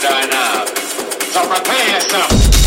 vagina. So prepare yourself.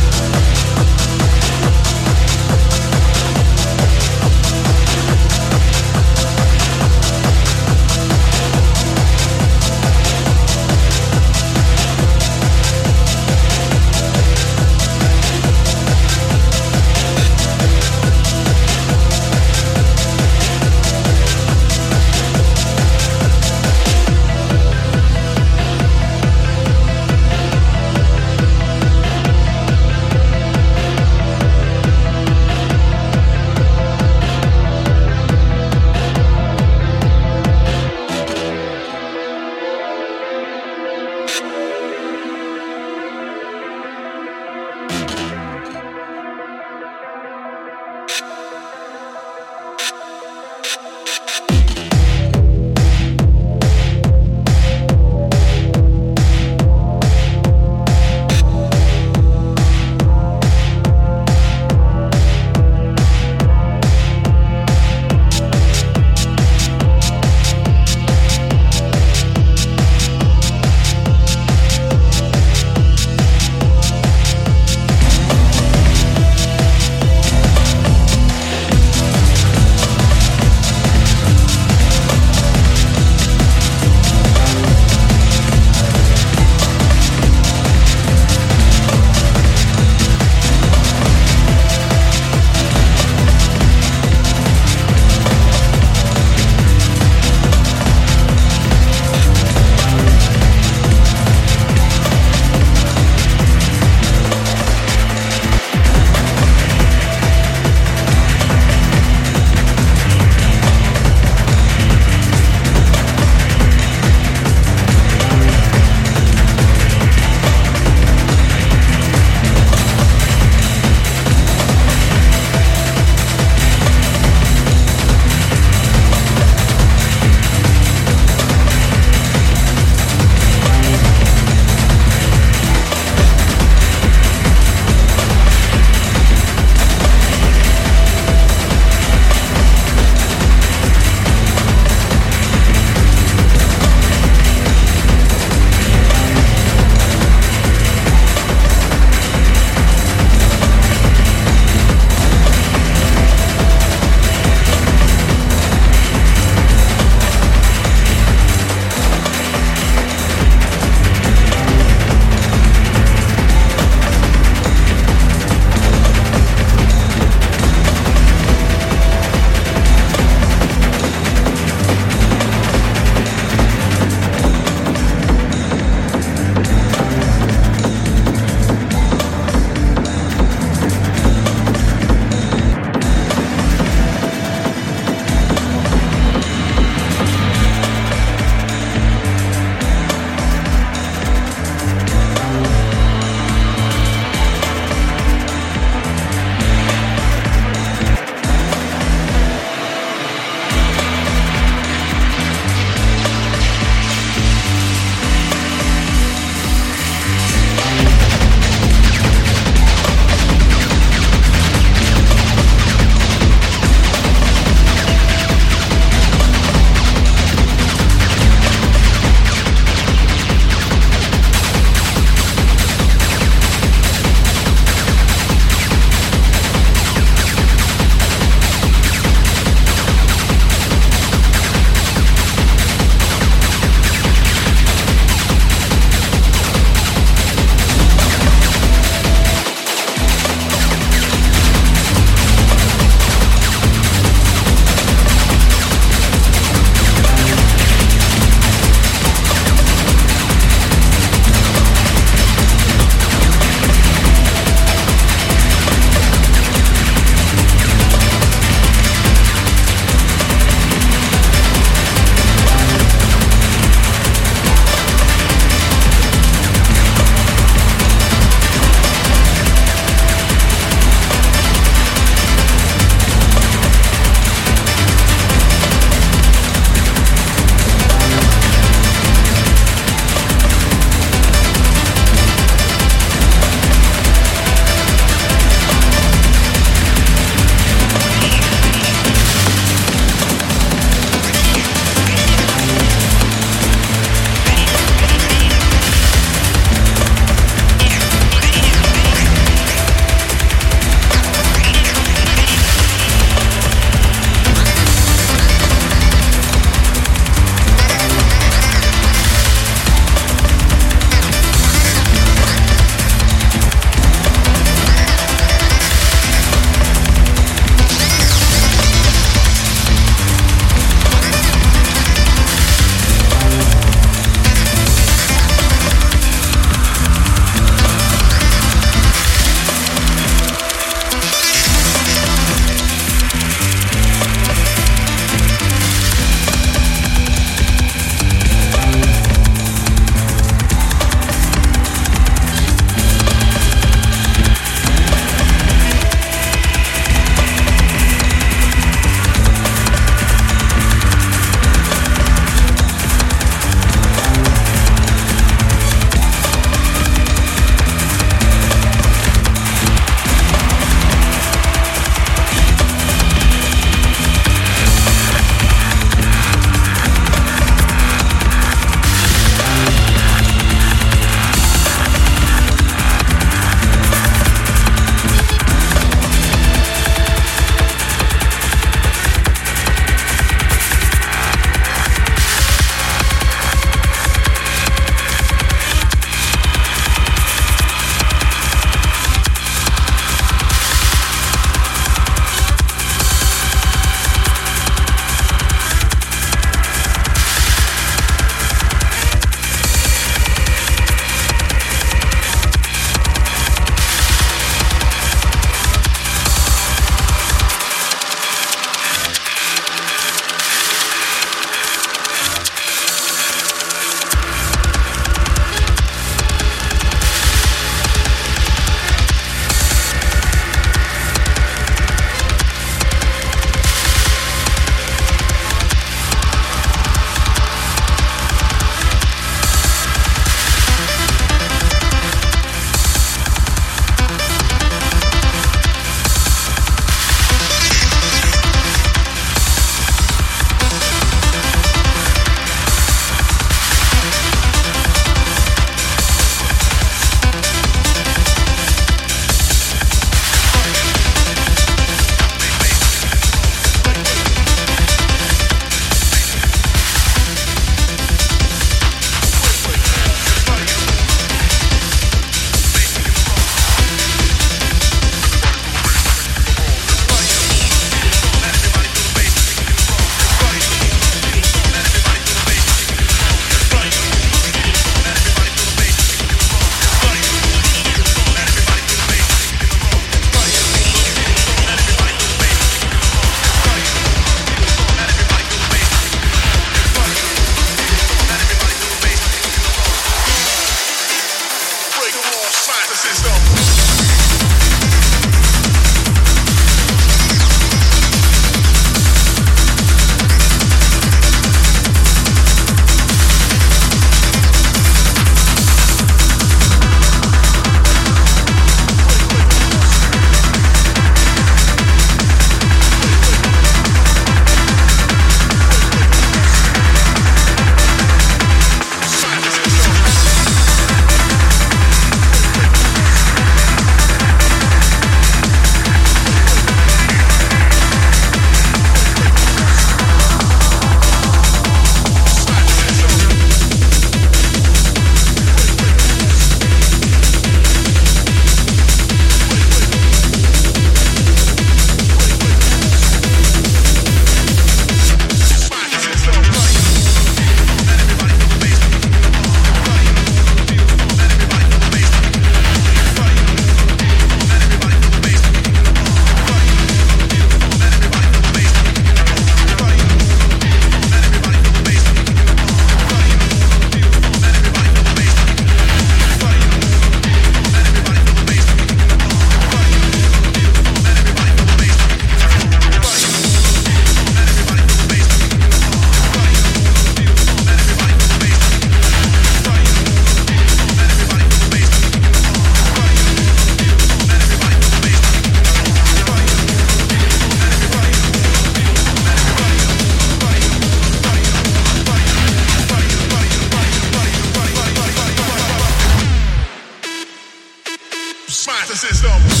system.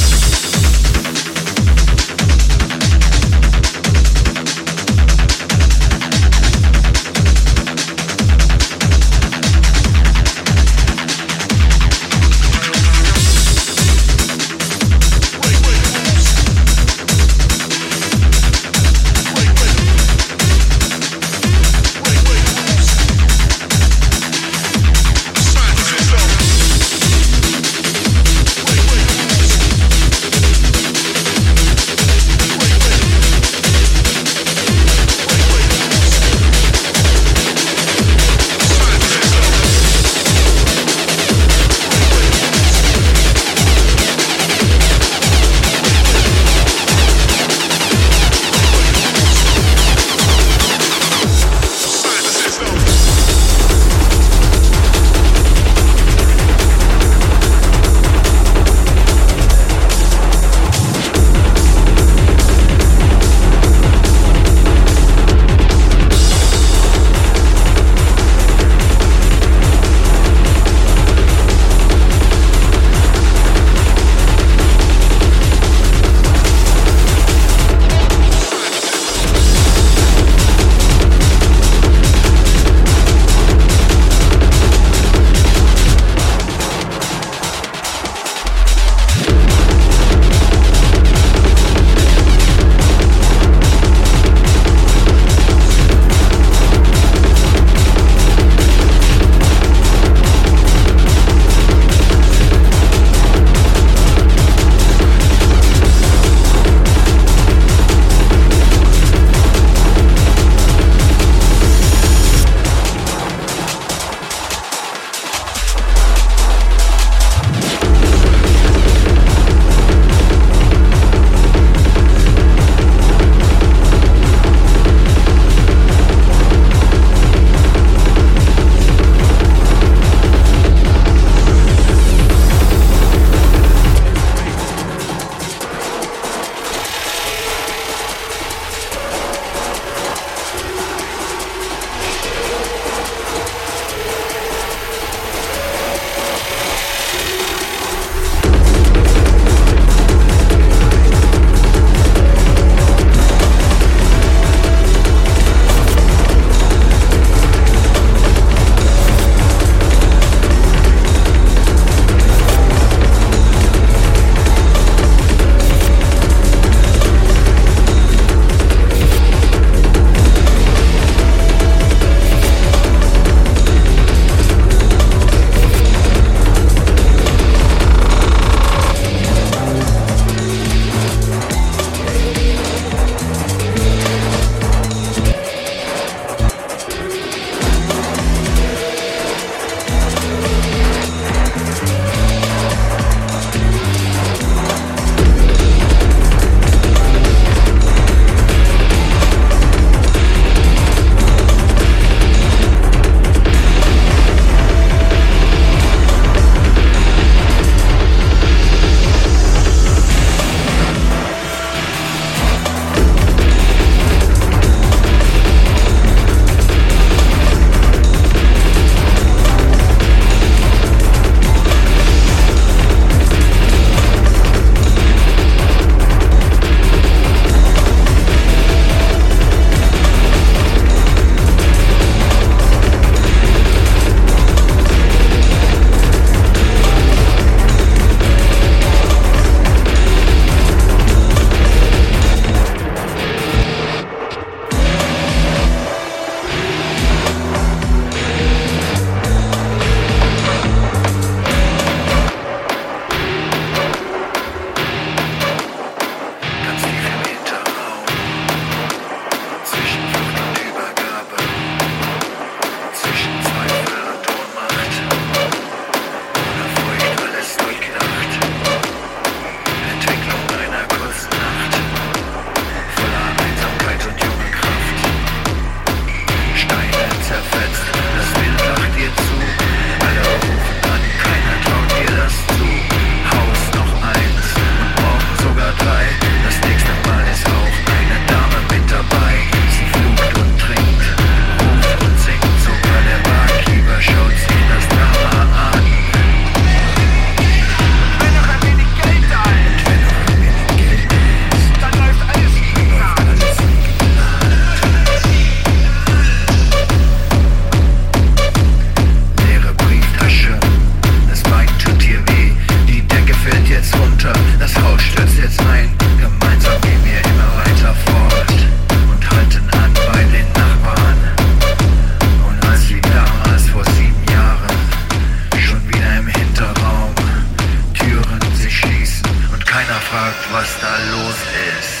gefragt, was da los ist.